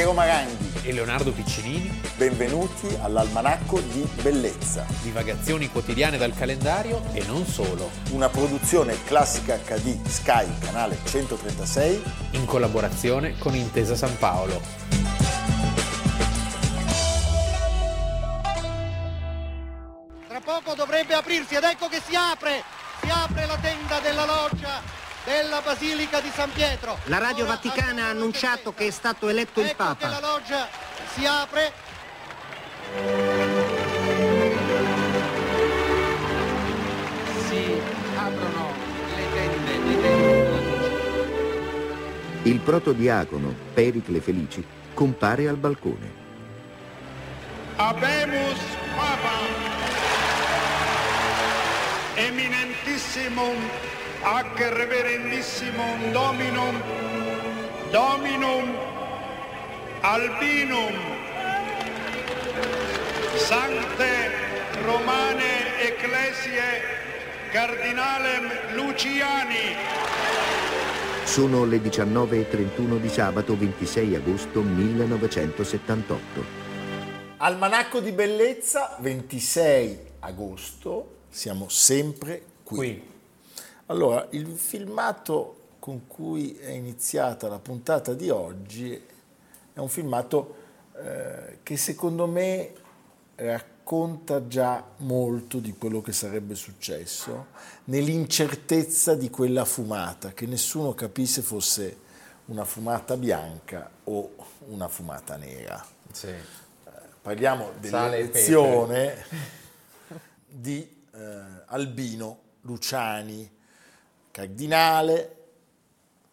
Piero Maranghi e Leonardo Piccinini. Benvenuti all'Almanacco di Bellezza. Divagazioni quotidiane dal calendario e non solo. Una produzione classica HD Sky, canale 136. In collaborazione con Intesa San Paolo. Tra poco dovrebbe aprirsi ed ecco che si apre, si apre la tenda della loggia della Basilica di San Pietro. La Radio Ora, Vaticana ha annunciato che è stato eletto ecco il Papa. Che la loggia si apre. Si aprono le tende, le tende Il protodiacono Pericle Felici compare al balcone. Abemus Papa eminentissimum ac reverendissimum Dominum, Dominum Albinum, Sancte Romane Ecclesiae Cardinalem Luciani. Sono le 19.31 di sabato 26 agosto 1978. Almanacco di bellezza, 26 agosto, siamo sempre qui. qui. Allora, il filmato con cui è iniziata la puntata di oggi è un filmato eh, che secondo me racconta già molto di quello che sarebbe successo nell'incertezza di quella fumata, che nessuno capisse fosse una fumata bianca o una fumata nera. Sì. Eh, parliamo dell'elezione di eh, Albino Luciani, cardinale,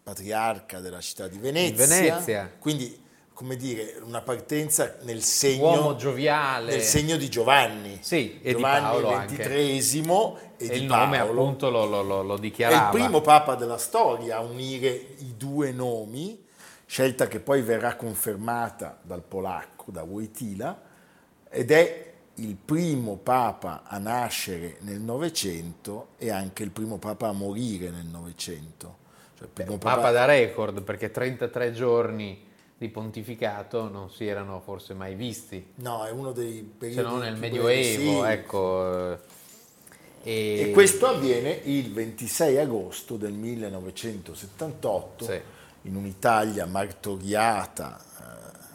patriarca della città di Venezia. Venezia. Quindi, come dire, una partenza nel segno, Uomo gioviale. nel segno di Giovanni. Sì, e Giovanni di Paolo XXIII e, e di il Paolo. nome appunto lo, lo, lo, lo È dichiarava. il primo papa della storia a unire i due nomi, scelta che poi verrà confermata dal polacco, da Wojtyla, ed è il primo papa a nascere nel Novecento e anche il primo papa a morire nel Novecento. Cioè, papa... papa da record, perché 33 giorni di pontificato non si erano forse mai visti. No, è uno dei periodi Se non nel Medioevo, sì. ecco. E... e... questo avviene il 26 agosto del 1978 sì. in un'Italia martoriata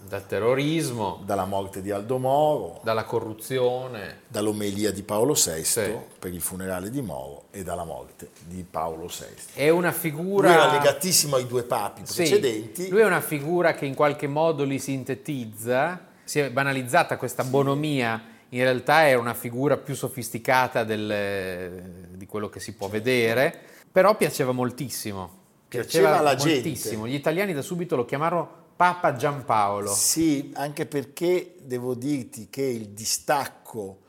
dal terrorismo, dalla morte di Aldo Moro, dalla corruzione, dall'omelia di Paolo VI sì. per il funerale di Moro e dalla morte di Paolo VI. È una figura... Lui era legatissimo ai due papi precedenti. Sì, lui è una figura che in qualche modo li sintetizza, si è banalizzata questa bonomia, in realtà è una figura più sofisticata del, di quello che si può vedere, però piaceva moltissimo. Piaceva, piaceva alla moltissimo. gente. Gli italiani da subito lo chiamarono Papa Giampaolo. Sì, anche perché devo dirti che il distacco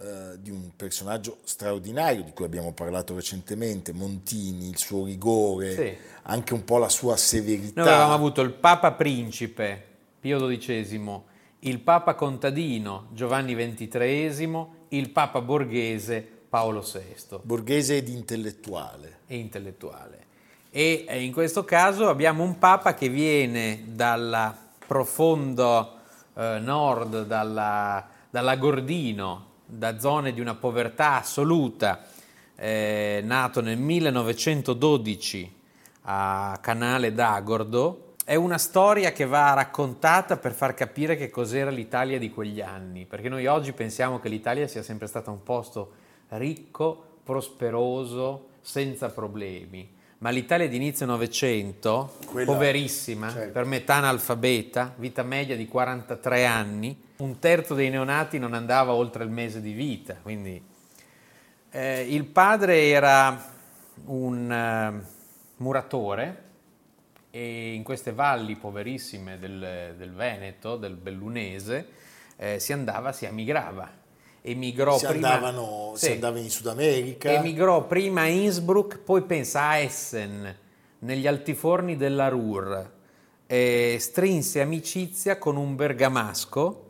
eh, di un personaggio straordinario di cui abbiamo parlato recentemente, Montini, il suo rigore, sì. anche un po' la sua severità. Noi avevamo avuto il Papa Principe, Pio XII, il Papa Contadino, Giovanni XXIII, il Papa Borghese, Paolo VI. Borghese ed intellettuale. E intellettuale. E in questo caso abbiamo un Papa che viene dal profondo eh, nord, dalla, dall'Agordino, da zone di una povertà assoluta, eh, nato nel 1912 a Canale d'Agordo. È una storia che va raccontata per far capire che cos'era l'Italia di quegli anni, perché noi oggi pensiamo che l'Italia sia sempre stata un posto ricco, prosperoso, senza problemi ma l'Italia di inizio Novecento, poverissima, certo. per metà analfabeta, vita media di 43 anni, un terzo dei neonati non andava oltre il mese di vita, quindi eh, il padre era un uh, muratore e in queste valli poverissime del, del Veneto, del Bellunese, eh, si andava, si emigrava emigrò si prima, andavano, sì, si andava in Sud America. Emigrò prima a Innsbruck, poi pensa a Essen, negli altiforni della Ruhr. E strinse amicizia con un bergamasco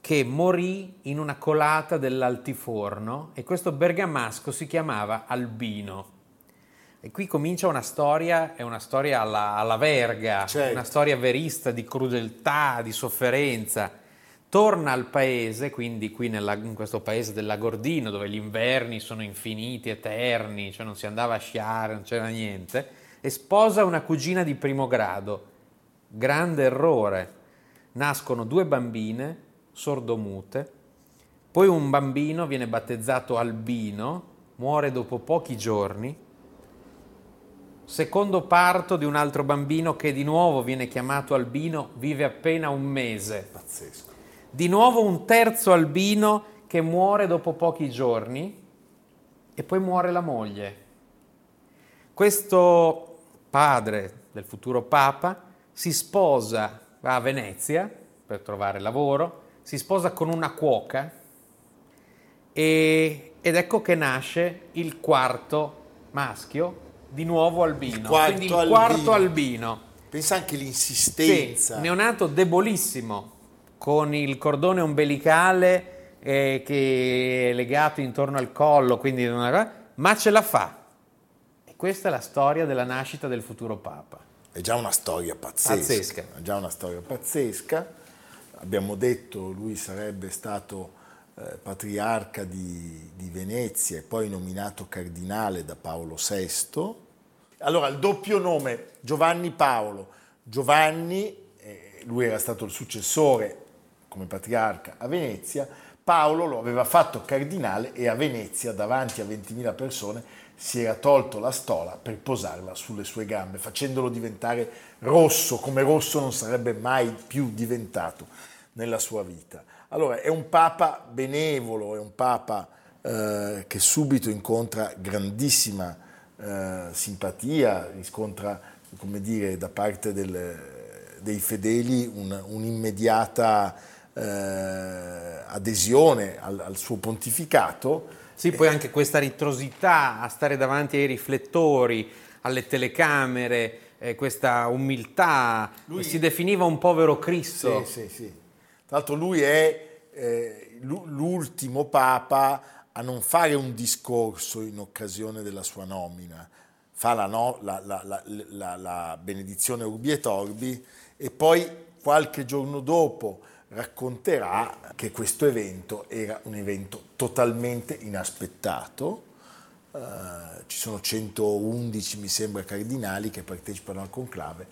che morì in una colata dell'altiforno e questo bergamasco si chiamava Albino. E qui comincia una storia, è una storia alla, alla verga, Certo. una storia verista di crudeltà, di sofferenza. Torna al paese, quindi qui nella- in questo paese dell'Agordino, dove gli inverni sono infiniti, eterni, cioè non si andava a sciare, non c'era niente, e sposa una cugina di primo grado. Grande errore. Nascono due bambine sordomute, poi un bambino viene battezzato Albino, muore dopo pochi giorni. Secondo parto di un altro bambino che di nuovo viene chiamato Albino, vive appena un mese. Pazzesco. Di nuovo un terzo albino che muore dopo pochi giorni e poi muore la moglie. Questo padre del futuro papa si sposa, va a Venezia per trovare lavoro, si sposa con una cuoca e- ed ecco che nasce il quarto maschio, di nuovo albino. Il quarto Quindi il quarto albino. Pensa anche Sì, l'insistenza. neonato debolissimo, con il cordone ombelicale eh, che è legato intorno al collo, quindi è- ma ce la fa. E questa è la storia della nascita del futuro Papa. È già una storia pazzesca. Pazzesca. È già una storia pazzesca. Abbiamo detto lui sarebbe stato eh, patriarca di, di Venezia e poi nominato cardinale da Paolo VI. Allora, il doppio nome Giovanni Paolo. Giovanni, eh, lui era stato il successore come patriarca a Venezia, Paolo lo aveva fatto cardinale e a Venezia, davanti a 20.000 persone, si era tolto la stola per posarla sulle sue gambe, facendolo diventare rosso, come rosso non sarebbe mai più diventato nella sua vita. Allora, è un papa benevolo, è un papa eh, che subito incontra grandissima eh, simpatia, riscontra, come dire, da parte del- dei fedeli un- un'immediata eh, adesione al, al suo pontificato. Sì, poi anche questa ritrosità a stare davanti ai riflettori, alle telecamere, eh, questa umiltà, si definiva un povero Cristo. Sì, sì, sì. Tra l'altro lui è eh, l'u- l'ultimo papa a non fare un discorso in occasione della sua nomina. Fa la, no- la- la- la benedizione Urbi et Orbi e poi qualche giorno dopo racconterà che questo evento era un evento totalmente inaspettato. Eh, ci sono 111, mi sembra, cardinali che partecipano al conclave,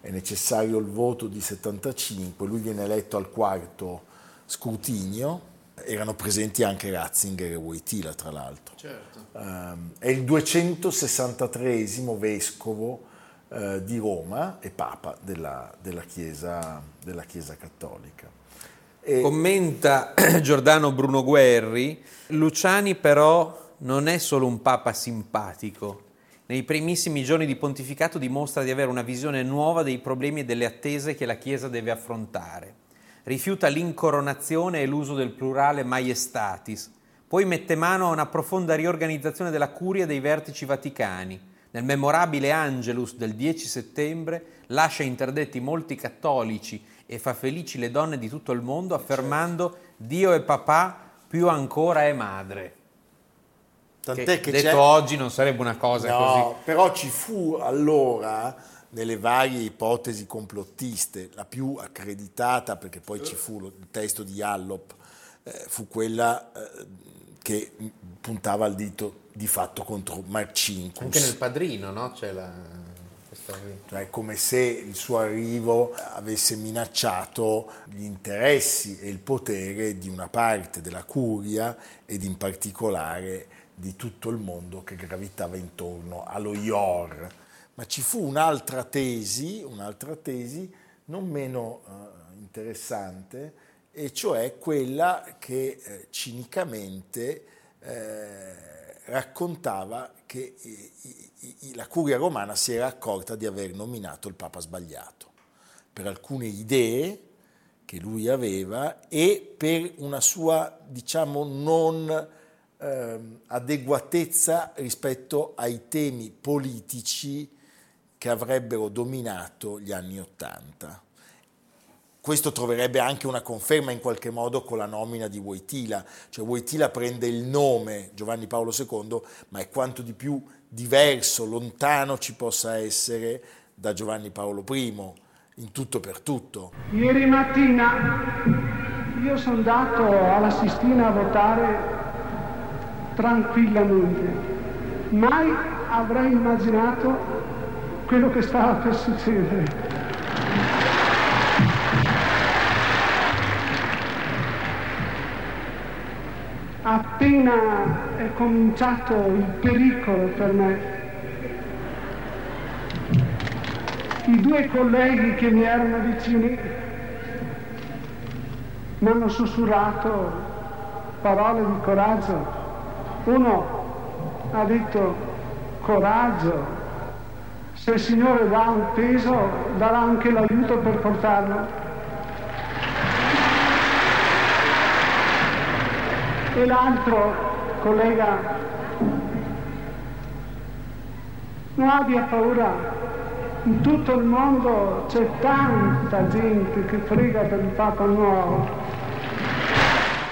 è necessario il voto di 75, lui viene eletto al quarto scrutinio, erano presenti anche Ratzinger e Wojtyla tra l'altro. Ehm, è il 263 vescovo eh, di Roma e Papa della, della Chiesa, della Chiesa Cattolica. E- Commenta Giordano Bruno Guerri, Luciani però non è solo un papa simpatico. Nei primissimi giorni di pontificato dimostra di avere una visione nuova dei problemi e delle attese che la Chiesa deve affrontare. Rifiuta l'incoronazione e l'uso del plurale maiestatis. Poi mette mano a una profonda riorganizzazione della curia dei vertici vaticani. Nel memorabile Angelus del 10 settembre lascia interdetti molti cattolici e fa felici le donne di tutto il mondo affermando Dio è papà, più ancora è madre. Tant'è che, detto c'è... oggi non sarebbe una cosa No, così. però ci fu allora, nelle varie ipotesi complottiste, la più accreditata, perché poi ci fu il testo di Yallop, eh, fu quella eh, che puntava il dito di fatto contro Marcinkus. Anche nel padrino, no? C'è la... Cioè, come se il suo arrivo avesse minacciato gli interessi e il potere di una parte della curia ed in particolare di tutto il mondo che gravitava intorno allo IOR. Ma ci fu un'altra tesi, un'altra tesi non meno eh, interessante, e cioè quella che eh, cinicamente eh, raccontava che i- i- i- la curia romana si era accorta di aver nominato il Papa sbagliato per alcune idee che lui aveva e per una sua, diciamo, non ehm, adeguatezza rispetto ai temi politici che avrebbero dominato gli anni Ottanta. Questo troverebbe anche una conferma in qualche modo con la nomina di Wojtyla, cioè Wojtyla prende il nome Giovanni Paolo II, ma è quanto di più diverso, lontano ci possa essere da Giovanni Paolo I, in tutto per tutto. Ieri mattina io sono andato alla Sistina a votare tranquillamente. Mai avrei immaginato quello che stava per succedere. Appena è cominciato il pericolo per me, i due colleghi che mi erano vicini mi hanno sussurrato parole di coraggio. Uno ha detto coraggio, se il Signore dà un peso darà anche l'aiuto per portarlo. E l'altro collega, non abbia paura, in tutto il mondo c'è tanta gente che prega per il Papa nuovo.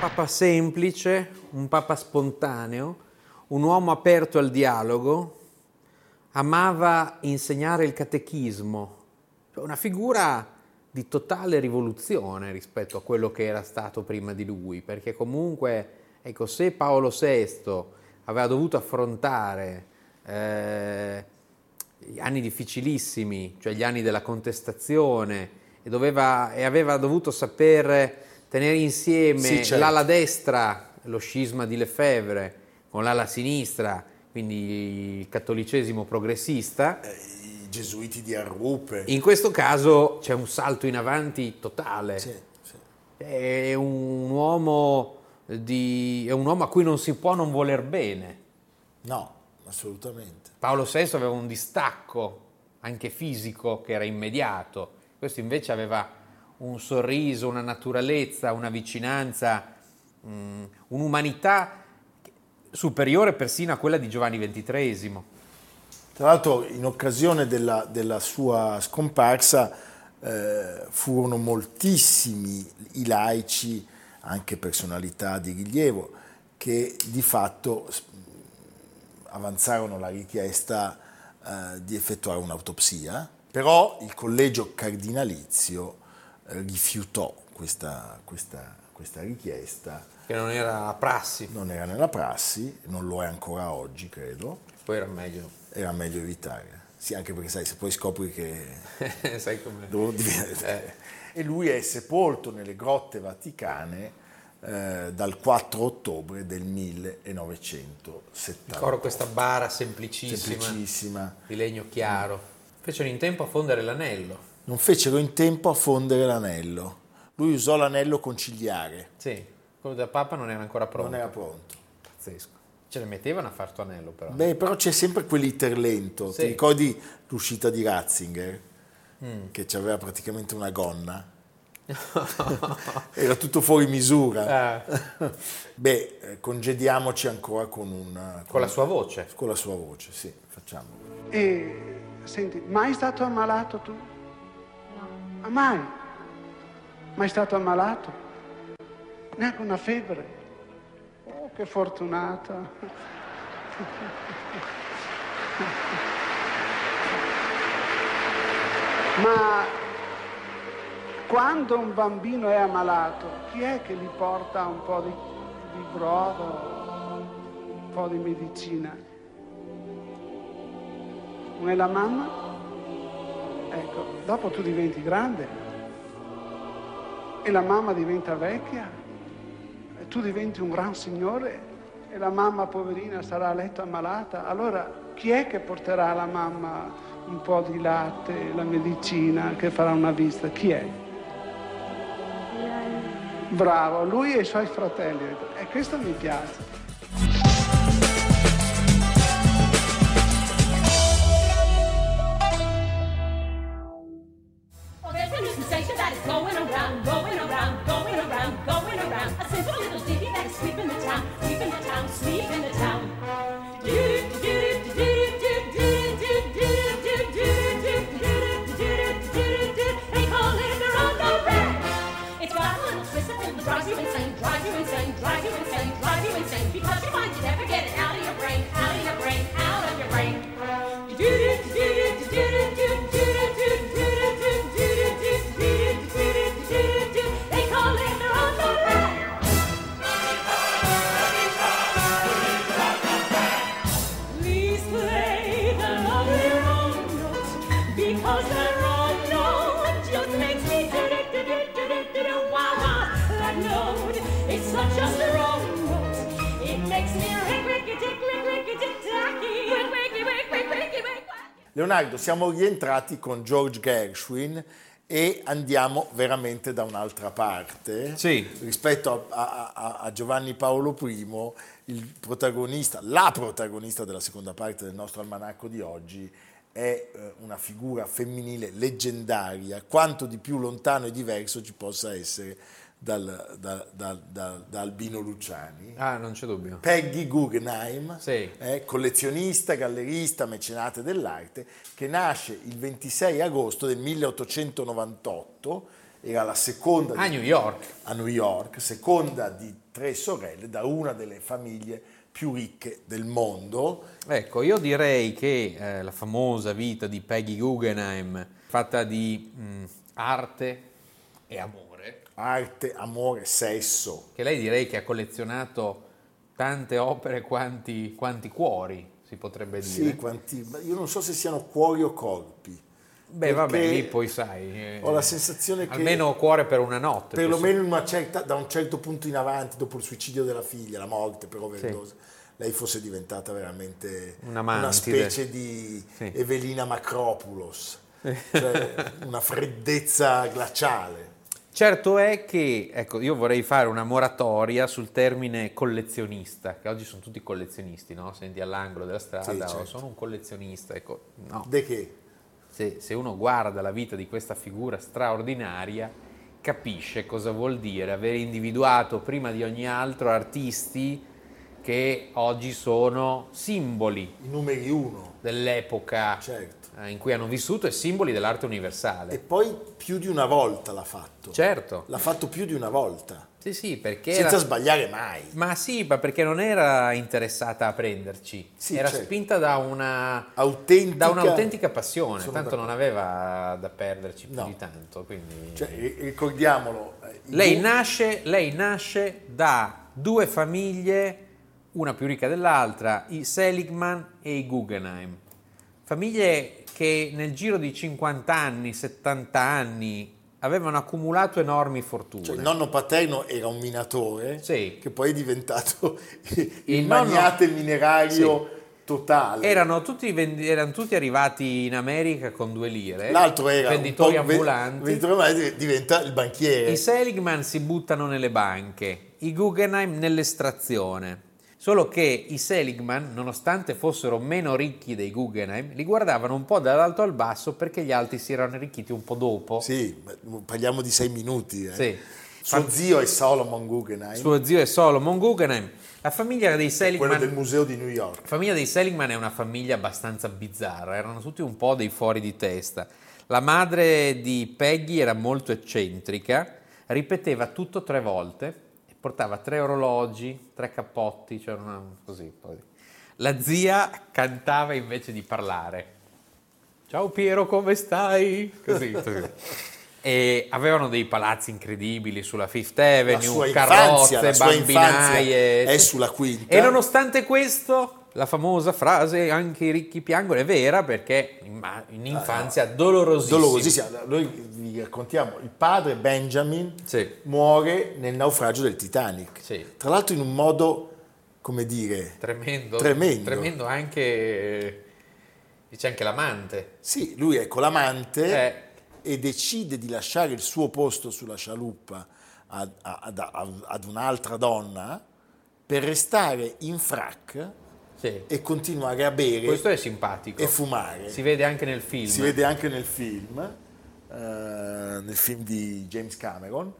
Papa semplice, un papa spontaneo, un uomo aperto al dialogo, amava insegnare il catechismo, una figura di totale rivoluzione rispetto a quello che era stato prima di lui, perché comunque Ecco, se Paolo VI aveva dovuto affrontare eh, anni difficilissimi, cioè gli anni della contestazione, e, doveva, e aveva dovuto saper tenere insieme Sì, certo. l'ala destra, lo scisma di Lefebvre, con l'ala sinistra, quindi il cattolicesimo progressista, Eh, I gesuiti di Arrupe. in questo caso c'è un salto in avanti totale. Sì, sì. È un uomo di- è un uomo a cui non si può non voler bene. No, assolutamente. Paolo VI aveva un distacco anche fisico che era immediato, questo invece aveva un sorriso, una naturalezza, una vicinanza, mm, un'umanità superiore persino a quella di Giovanni XXIII. Tra l'altro, in occasione della, della sua scomparsa, eh, furono moltissimi i laici, anche personalità di rilievo, che di fatto avanzarono la richiesta eh, di effettuare un'autopsia, però il collegio cardinalizio eh, rifiutò questa, questa- questa richiesta, Che non era la prassi, non era nella prassi, non lo è ancora oggi, credo, poi era meglio. era meglio evitare. Sì, anche perché sai, se poi scopri che Sai com'è? Dovevo dire- E lui è sepolto nelle grotte vaticane eh, dal 4 ottobre del 1970. Ricordo questa bara semplicissima, Semplicissima. di legno chiaro. Fecero in tempo a fondere l'anello. Non fecero in tempo a fondere l'anello. Lui usò l'anello conciliare, Sì, quello del Papa non era ancora pronto. non era pronto. Pazzesco. Ce le mettevano a far tuo anello però. Beh, però c'è sempre quell'iter lento. Sì. Ti ricordi l'uscita di Ratzinger? Mm. Che aveva praticamente una gonna? Era tutto fuori misura. Eh, Beh, eh, congediamoci ancora con una... con la sua voce. Con la sua voce, sì, facciamo. E senti, mai stato ammalato tu? No. mai? Mai stato ammalato? Neanche una febbre? Oh, che fortunata. Ma quando un bambino è ammalato, chi è che gli porta un po' di, di brodo, un po' di medicina? Non è la mamma? Ecco, dopo tu diventi grande e la mamma diventa vecchia e tu diventi un gran signore e la mamma poverina sarà a letto ammalata. Allora chi è che porterà alla mamma un po' di latte, la medicina, che farà una visita? Chi è? Bravo, lui e i suoi fratelli. E questo mi piace. Leonardo, siamo rientrati con George Gershwin e andiamo veramente da un'altra parte. Sì. Rispetto a, a- a- Giovanni Paolo I, il protagonista, la protagonista della seconda parte del nostro almanacco di oggi è eh, una figura femminile leggendaria, quanto di più lontano e diverso ci possa essere dal, da, da- da- da Albino Luciani. Ah, non c'è dubbio. Peggy Guggenheim, Sì. eh, collezionista, gallerista, mecenate dell'arte, che nasce il 26 agosto del 1898, era la seconda A di- New York. a New York, seconda di tre sorelle, da una delle famiglie più ricche del mondo. Ecco, io direi che eh, la famosa vita di Peggy Guggenheim, fatta di mh, arte e amore, Arte, amore, sesso. che lei direi che ha collezionato tante opere quanti, quanti cuori, si potrebbe dire. Sì, quanti, ma io non so se siano cuori o corpi. Beh, vabbè, lì poi sai. eh, Ho la sensazione che... Almeno cuore per una notte. perlomeno certa- da un certo punto in avanti, dopo il suicidio della figlia, la morte per overdose, lei fosse diventata veramente Una una specie di Sì. Evelina Macropulos, cioè una freddezza glaciale. Certo è che, ecco, io vorrei fare una moratoria sul termine collezionista, che oggi sono tutti collezionisti, no? Senti all'angolo della strada, Sì, "Oh, certo. sono un collezionista, ecco, no. De che? Se, se uno guarda la vita di questa figura straordinaria, capisce cosa vuol dire aver individuato prima di ogni altro artisti che oggi sono simboli I numeri uno, dell'epoca certo. eh, in cui hanno vissuto e simboli dell'arte E universale. poi più di una volta l'ha fatto. Certo, L'ha fatto più di una volta, sì sì, perché senza era... sbagliare mai. Ma sì, ma perché non era interessata a prenderci, Sì, era certo. spinta da una Autentica. da un'autentica passione, Sono tanto non d'accordo. aveva da perderci più No. di tanto. Quindi... Cioè, ri- ricordiamolo. eh, lei, Gu- nasce, lei nasce da due famiglie, una più ricca dell'altra, i Seligman e i Guggenheim. Famiglie che nel giro di 50 anni, 70 anni avevano accumulato enormi fortune. Cioè, il nonno paterno era un minatore Sì. che poi è diventato il, Il nonno- magnate minerario totale. Erano tutti, vendi- erano tutti arrivati in America con due lire, L'altro era venditori un ambulanti. venditore diventa il banchiere. I Seligman si buttano nelle banche, i Guggenheim nell'estrazione. Solo che i Seligman, nonostante fossero meno ricchi dei Guggenheim, li guardavano un po' dall'alto al basso perché gli altri si erano arricchiti un po' dopo. Sì, parliamo di sei minuti. eh. Sì. Suo zio è Solomon Guggenheim, Suo zio è Solomon Guggenheim. La famiglia dei quello Seligman del museo di New York. La famiglia dei Seligman è una famiglia abbastanza bizzarra, erano tutti un po' dei fuori di testa. La madre di Peggy era molto eccentrica, ripeteva tutto tre volte, portava tre orologi, tre cappotti, cioè una, così. poi. La zia cantava invece di parlare. Ciao Piero, come stai? Così. così. E avevano dei palazzi incredibili sulla Fifth Avenue, carrozze, infanzia, bambinaie. è sulla quinta. E nonostante questo, la famosa frase anche i ricchi piangono è vera perché in, in infanzia dolorosissima. Dolorosissima. Noi vi raccontiamo, il padre Benjamin Sì. muore nel naufragio del Titanic. Sì. Tra l'altro in un modo, come dire, Tremendo. Tremendo. Tremendo anche, dice anche l'amante. sì, lui è con l'amante Eh. e decide di lasciare il suo posto sulla scialuppa ad, ad- ad- ad un'altra donna per restare in frac Sì. e continuare a bere Questo è simpatico. e fumare. Si vede anche nel film. Si vede anche nel film, eh, nel film di James Cameron.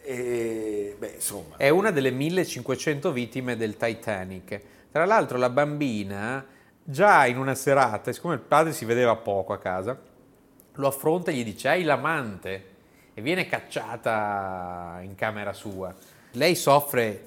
E beh, insomma, È una delle 1500 vittime del Titanic. Tra l'altro la bambina, già in una serata, siccome il padre si vedeva poco a casa, lo affronta e gli dice hai l'amante e viene cacciata in camera sua. Lei soffre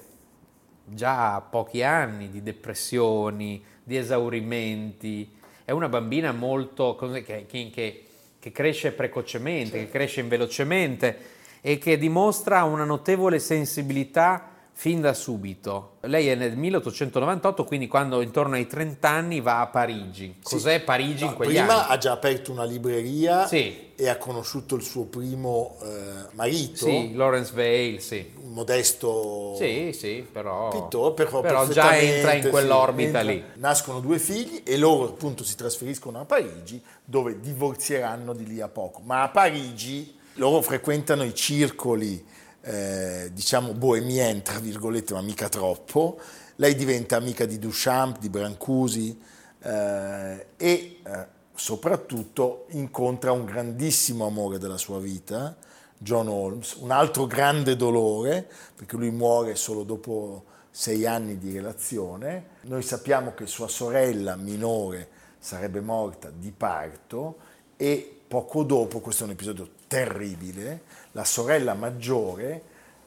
già pochi anni di depressioni, di esaurimenti, è una bambina molto che, che- che- cresce precocemente, che cresce velocemente e che dimostra una notevole sensibilità fin da subito. Lei è nel 1898, quindi quando intorno ai 30 anni va a Parigi. Cos'è Parigi No, in quegli prima anni? ha già aperto una libreria Sì. e ha conosciuto il suo primo eh, marito, Sì, Lawrence Vale, sì. un modesto Sì, sì, però, pittore, però, però già entra in sì, quell'orbita entra- lì. Nascono due figli e loro appunto si trasferiscono a Parigi dove divorzieranno di lì a poco. Ma a Parigi loro frequentano i circoli, eh, diciamo bohemien, tra virgolette, ma mica troppo. Lei diventa amica di Duchamp, di Brancusi eh, e eh, soprattutto incontra un grandissimo amore della sua vita, John Holmes, un altro grande dolore, perché lui muore solo dopo sei anni di relazione. Noi sappiamo che sua sorella minore sarebbe morta di parto e poco dopo, questo è un episodio terribile, la sorella maggiore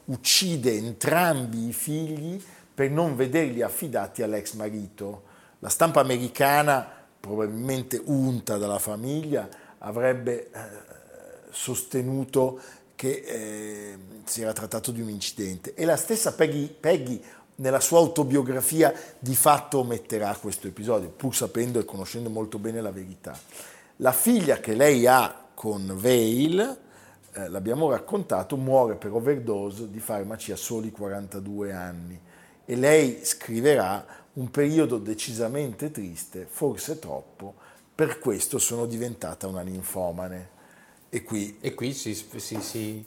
uccide entrambi i figli per non vederli affidati all'ex marito. La stampa americana, probabilmente unta dalla famiglia, avrebbe eh, sostenuto che eh, si era trattato di un incidente. E la stessa Peggy, Peggy, nella sua autobiografia, di fatto ometterà questo episodio, pur sapendo e conoscendo molto bene la verità. La figlia che lei ha con Vale, eh, l'abbiamo raccontato, muore per overdose di farmaci a soli 42 anni e lei scriverà un periodo decisamente triste, forse troppo, per questo sono diventata una ninfomane. E qui E qui si, si- si-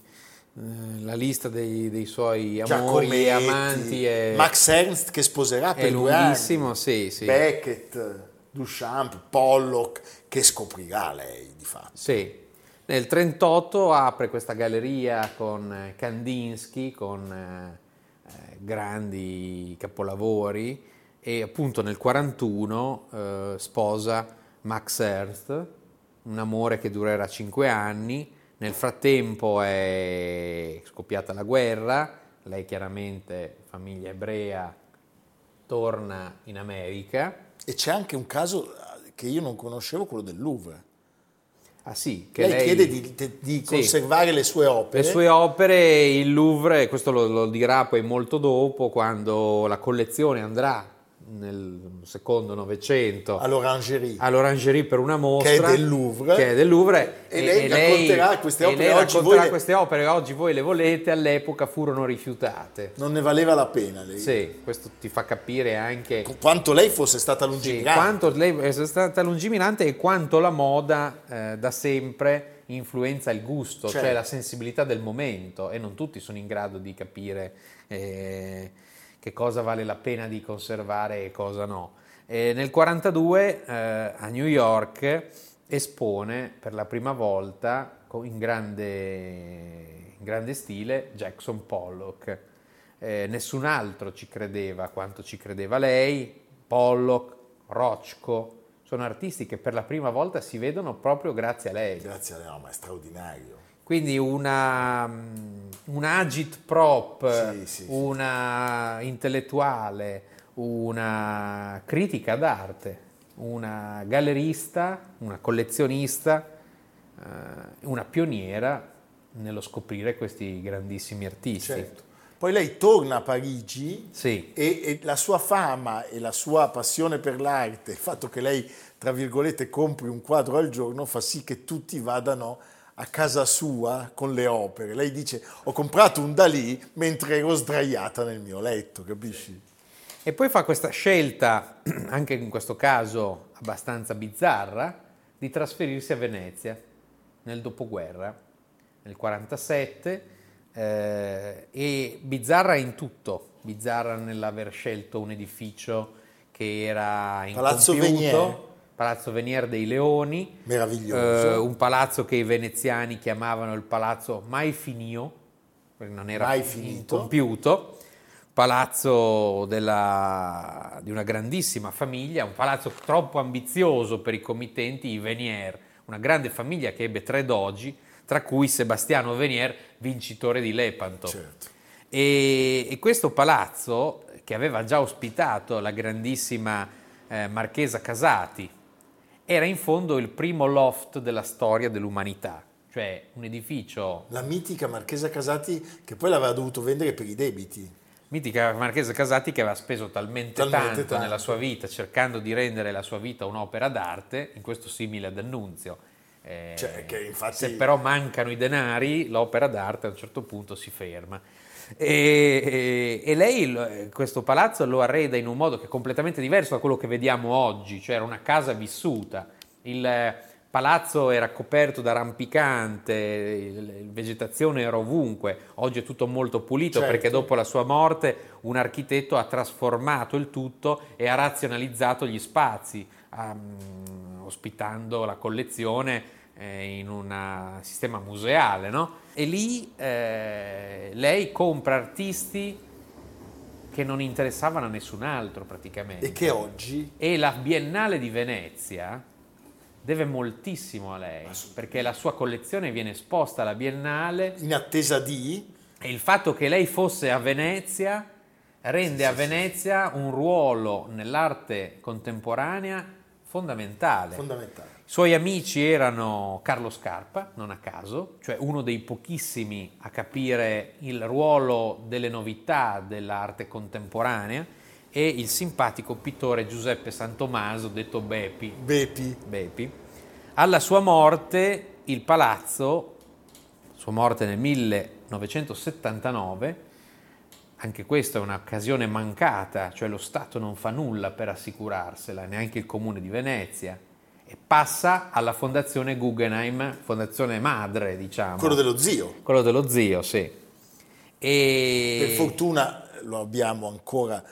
eh, la lista dei, dei suoi amori e amanti è, Max Ernst che sposerà per è due anni, sì, sì. Beckett, Duchamp, Pollock, che scoprirà lei di fatto. Sì. Nel 38 apre questa galleria con eh, Kandinsky, con eh, eh, grandi capolavori e appunto nel 41 eh, sposa Max Ernst, un amore che durerà cinque anni. Nel frattempo è scoppiata la guerra, lei chiaramente, famiglia ebrea, torna in America. E c'è anche un caso che io non conoscevo, quello del Louvre. Ah sì, che lei, lei chiede di, di- di Sì. conservare le sue opere. Le sue opere, il Louvre, questo lo, lo dirà poi molto dopo, quando la collezione andrà nel secondo Novecento all'Orangerie. all'Orangerie per una mostra Che è del Louvre. che è del Louvre, E lei racconterà queste e opere, lei oggi racconterà voi le- queste opere, oggi voi le volete, all'epoca furono rifiutate. Non ne valeva la pena lei. Sì, questo ti fa capire anche Quanto lei fosse stata sì, lungimirante. quanto lei è stata lungimirante e quanto la moda eh, da sempre influenza il gusto, Certo. cioè la sensibilità del momento e non tutti sono in grado di capire eh, che cosa vale la pena di conservare e cosa no. E nel 1942 a New York espone per la prima volta in grande, grande stile Jackson Pollock. Eh, nessun altro ci credeva quanto ci credeva lei, Pollock, Rochko, sono artisti che per la prima volta si vedono proprio grazie a lei. Grazie a lei, no, ma è straordinario. Quindi una, mm, una agit prop, Sì, sì, sì. una intellettuale, una critica d'arte, una gallerista, una collezionista, eh, una pioniera nello scoprire questi grandissimi artisti. Certo. Poi lei torna a Parigi Sì. e, e la sua fama e la sua passione per l'arte, il fatto che lei, tra virgolette, compri un quadro al giorno, fa sì che tutti vadano a casa sua con le opere. Lei dice, ho comprato un Dalì mentre ero sdraiata nel mio letto, capisci? E poi fa questa scelta, anche in questo caso abbastanza bizzarra, di trasferirsi a Venezia nel dopoguerra, nel 47, eh, e bizzarra in tutto, bizzarra nell'aver scelto un edificio che era Palazzo incompiuto, Venier. Palazzo Venier dei Leoni, Meraviglioso. eh, un palazzo che i veneziani chiamavano il palazzo mai finio, perché non era Mai fi- finito. incompiuto, palazzo della- di una grandissima famiglia, un palazzo troppo ambizioso per i committenti, i Venier, una grande famiglia che ebbe tre dogi, tra cui Sebastiano Venier, vincitore di Lepanto. Certo. E, e questo palazzo, che aveva già ospitato la grandissima eh, Marchesa Casati, era in fondo il primo loft della storia dell'umanità, cioè un edificio La mitica Marchesa Casati che poi l'aveva dovuto vendere per i debiti. Mitica Marchese Casati che aveva speso talmente, Talmente tanto, tanto. nella sua vita cercando di rendere la sua vita un'opera d'arte, in questo simile ad Annunzio. Eh, Cioè, che infatti- Se però mancano i denari, l'opera d'arte a un certo punto si ferma. E, e- lei questo palazzo lo arreda in un modo che è completamente diverso da quello che vediamo oggi, cioè era una casa vissuta. Il palazzo era coperto da rampicante, il- vegetazione era ovunque, oggi è tutto molto pulito Certo. perché dopo la sua morte un architetto ha trasformato il tutto e ha razionalizzato gli spazi, ehm, ospitando la collezione eh, in un sistema museale, no? E lì eh, lei compra artisti che non interessavano a nessun altro praticamente. E che oggi E la Biennale di Venezia deve moltissimo a lei, perché la sua collezione viene esposta alla Biennale in attesa di e il fatto che lei fosse a Venezia rende a Venezia un ruolo nell'arte contemporanea fondamentale. fondamentale. I suoi amici erano Carlo Scarpa, non a caso, cioè uno dei pochissimi a capire il ruolo delle novità dell'arte contemporanea, e il simpatico pittore Giuseppe Santomaso, detto Bepi. Bepi. Bepi. Alla sua morte, il palazzo, sua morte nel 1979, anche questa è un'occasione mancata, cioè lo Stato non fa nulla per assicurarsela, neanche il comune di Venezia, e passa alla fondazione Guggenheim, fondazione madre, diciamo. Quello dello zio. Quello dello zio, sì. E... Per fortuna lo abbiamo ancora,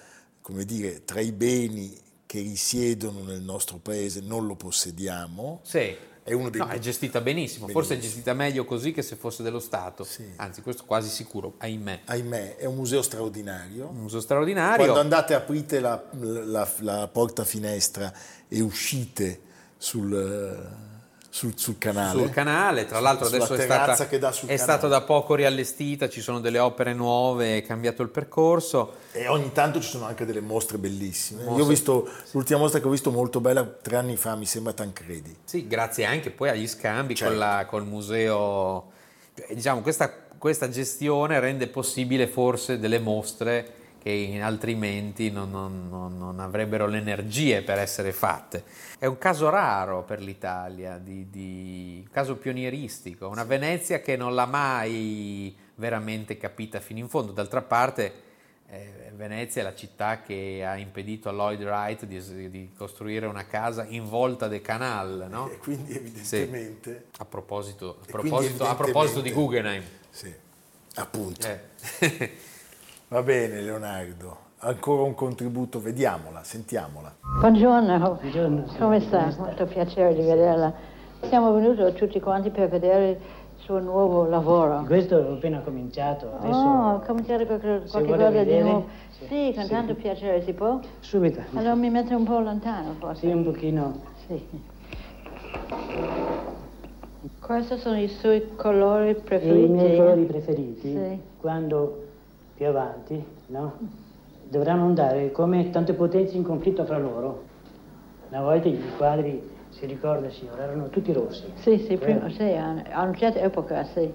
come dire, tra i beni che risiedono nel nostro paese, non lo possediamo. Sì. È uno dei No, è gestita benissimo, forse è gestita meglio così che se fosse dello Stato. Anzi, questo quasi sicuro, ahimè. Ahimè, è un museo straordinario. Un museo straordinario. Quando andate, aprite la, la- la porta finestra e uscite sul, sul- sul canale. sul canale, tra l'altro Sulla adesso è, stata, è stato da poco riallestita, ci sono delle opere nuove, è cambiato il percorso. E ogni tanto ci sono anche delle mostre bellissime. Mostre- Io ho visto, l'ultima mostra che ho visto molto bella tre anni fa, mi sembra Tancredi. Sì, grazie anche poi agli scambi Certo. con la- col museo. Eh, Diciamo, questa, questa gestione rende possibile forse delle mostre che altrimenti non, non- non- avrebbero le energie per essere fatte. È un caso raro per l'Italia, di, di- un caso pionieristico, una Venezia che non l'ha mai veramente capita fino in fondo. D'altra parte eh, Venezia è la città che ha impedito a Lloyd Wright di, di costruire una casa in volta del canal, no? E quindi evidentemente... A proposito, a proposito, a proposito di evidentemente- Guggenheim. Sì, appunto. Eh. Va bene Leonardo, ancora un contributo, vediamola, sentiamola. Buongiorno. come sta? Molto piacere di vederla. Siamo venuti tutti quanti per vedere il suo nuovo lavoro. Questo ho appena cominciato, adesso Oh, cominciare per qualche cosa di vedere, nuovo. sì. Sì, con Sì. tanto piacere, si può? subito. Allora mi metto un po' lontano forse. Sì, un pochino. Sì. Questi sono i suoi colori preferiti? I miei colori preferiti, Sì. quando più avanti, no? Dovranno andare come tante potenze in conflitto fra loro. Una volta i quadri, si ricorda signora, erano tutti rossi. Sì, sì, prima, sì, a una certa epoca, sì.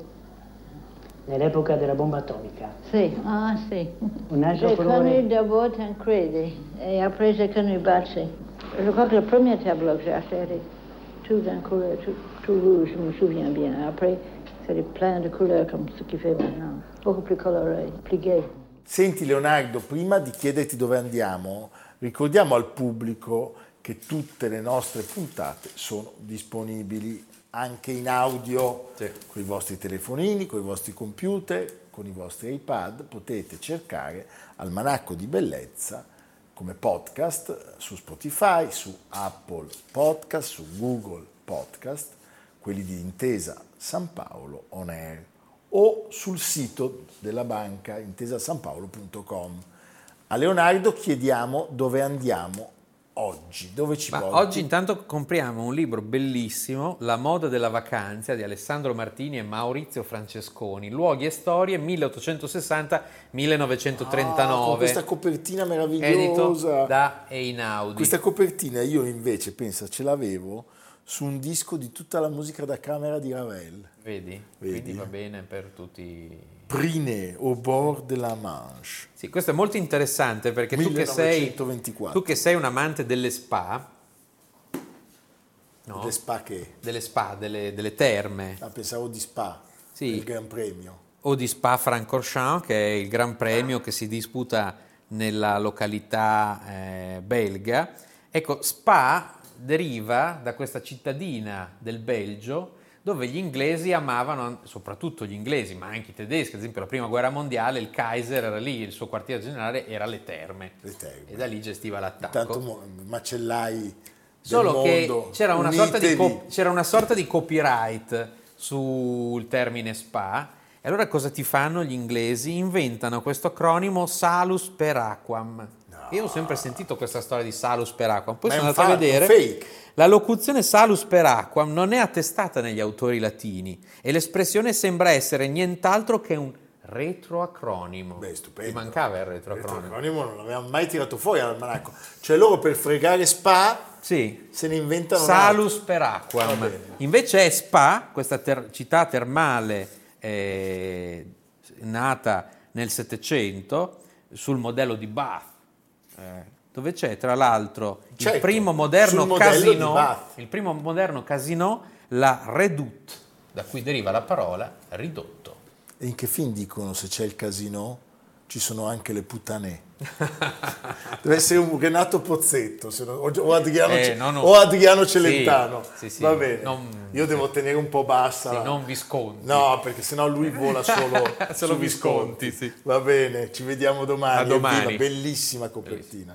Nell'epoca della bomba atomica. Sì, ah sì. Un altro J'ai colore- connu d'abord Tancredi et après j'ai connu Bazzi. Je crois que le premier tableau que j'ai acheté était tout d'un couleur, tout, tout rouge, je me souviens bien. Après, c'était plein de couleurs comme ce qu'il fait maintenant. Beaucoup plus coloré, plus gai. Senti Leonardo, prima di chiederti dove andiamo, ricordiamo al pubblico che tutte le nostre puntate sono disponibili anche in audio con i vostri telefonini, con i vostri computer, con i vostri iPad. Potete cercare Almanacco di Bellezza come podcast su Spotify, su Apple Podcast, su Google Podcast, quelli di Intesa San Paolo On Air o sul sito della banca intesasanpaolo.com. A Leonardo chiediamo dove andiamo oggi, dove ci porti. oggi intanto compriamo un libro bellissimo, La moda della vacanza di Alessandro Martini e Maurizio Francesconi, Luoghi e storie 1860-1939. Ah, questa copertina edito meravigliosa. da Einaudi. Questa copertina io invece, pensa, ce l'avevo su un disco di tutta la musica da camera di Ravel. Vedi? Vedi? Quindi va bene per tutti. Prine au bord de la Manche. Sì, questo è molto interessante perché tu che, sei, 1924. tu che sei un amante delle spa, no? Le spa che? delle spa, delle, delle terme, Ah, pensavo di Spa, Sì. il Gran Premio. o di Spa Francorchamps, che è il gran premio che si disputa nella località eh, belga. Ecco, Spa deriva da questa cittadina del Belgio dove gli inglesi amavano, soprattutto gli inglesi, ma anche i tedeschi, ad esempio la prima guerra mondiale, il Kaiser era lì, il suo quartiere generale era le terme, Le terme. e da lì gestiva l'attacco. Tanto macellai del Solo che mondo, c'era una, sorta di unitevi. co- c'era una sorta di copyright sul termine spa. E allora cosa ti fanno gli inglesi? Inventano questo acronimo Salus per Aquam. Io ho sempre sentito questa storia di Salus per Aquam. Poi Ma sono andato a vedere. fake. La locuzione Salus per Aquam non è attestata negli autori latini e l'espressione sembra essere nient'altro che un retroacronimo. Beh, stupendo. Ti mancava il retroacronimo. L'acronimo non l'avevamo mai tirato fuori all'almanacco. Cioè loro per fregare Spa Sì, se ne inventano Salus altro. per bene. Invece è Spa, questa ter- città termale eh, nata nel Settecento, sul modello di Bath, dove c'è tra l'altro il Certo, primo moderno casino, il primo moderno casino, la Redoute, da cui deriva la parola ridotto. E in che film dicono se c'è il casino ci sono anche le puttanè? Deve essere un Renato Pozzetto se no- o, Adriano, Eh, no, no. o Adriano Celentano. sì, sì. Va bene. Non- Io devo tenere un po' bassa. Sì, non Visconti. No, perché sennò lui vola solo, Solo su Visconti, sì. Va bene, ci vediamo domani. A domani. Evviva, bellissima copertina.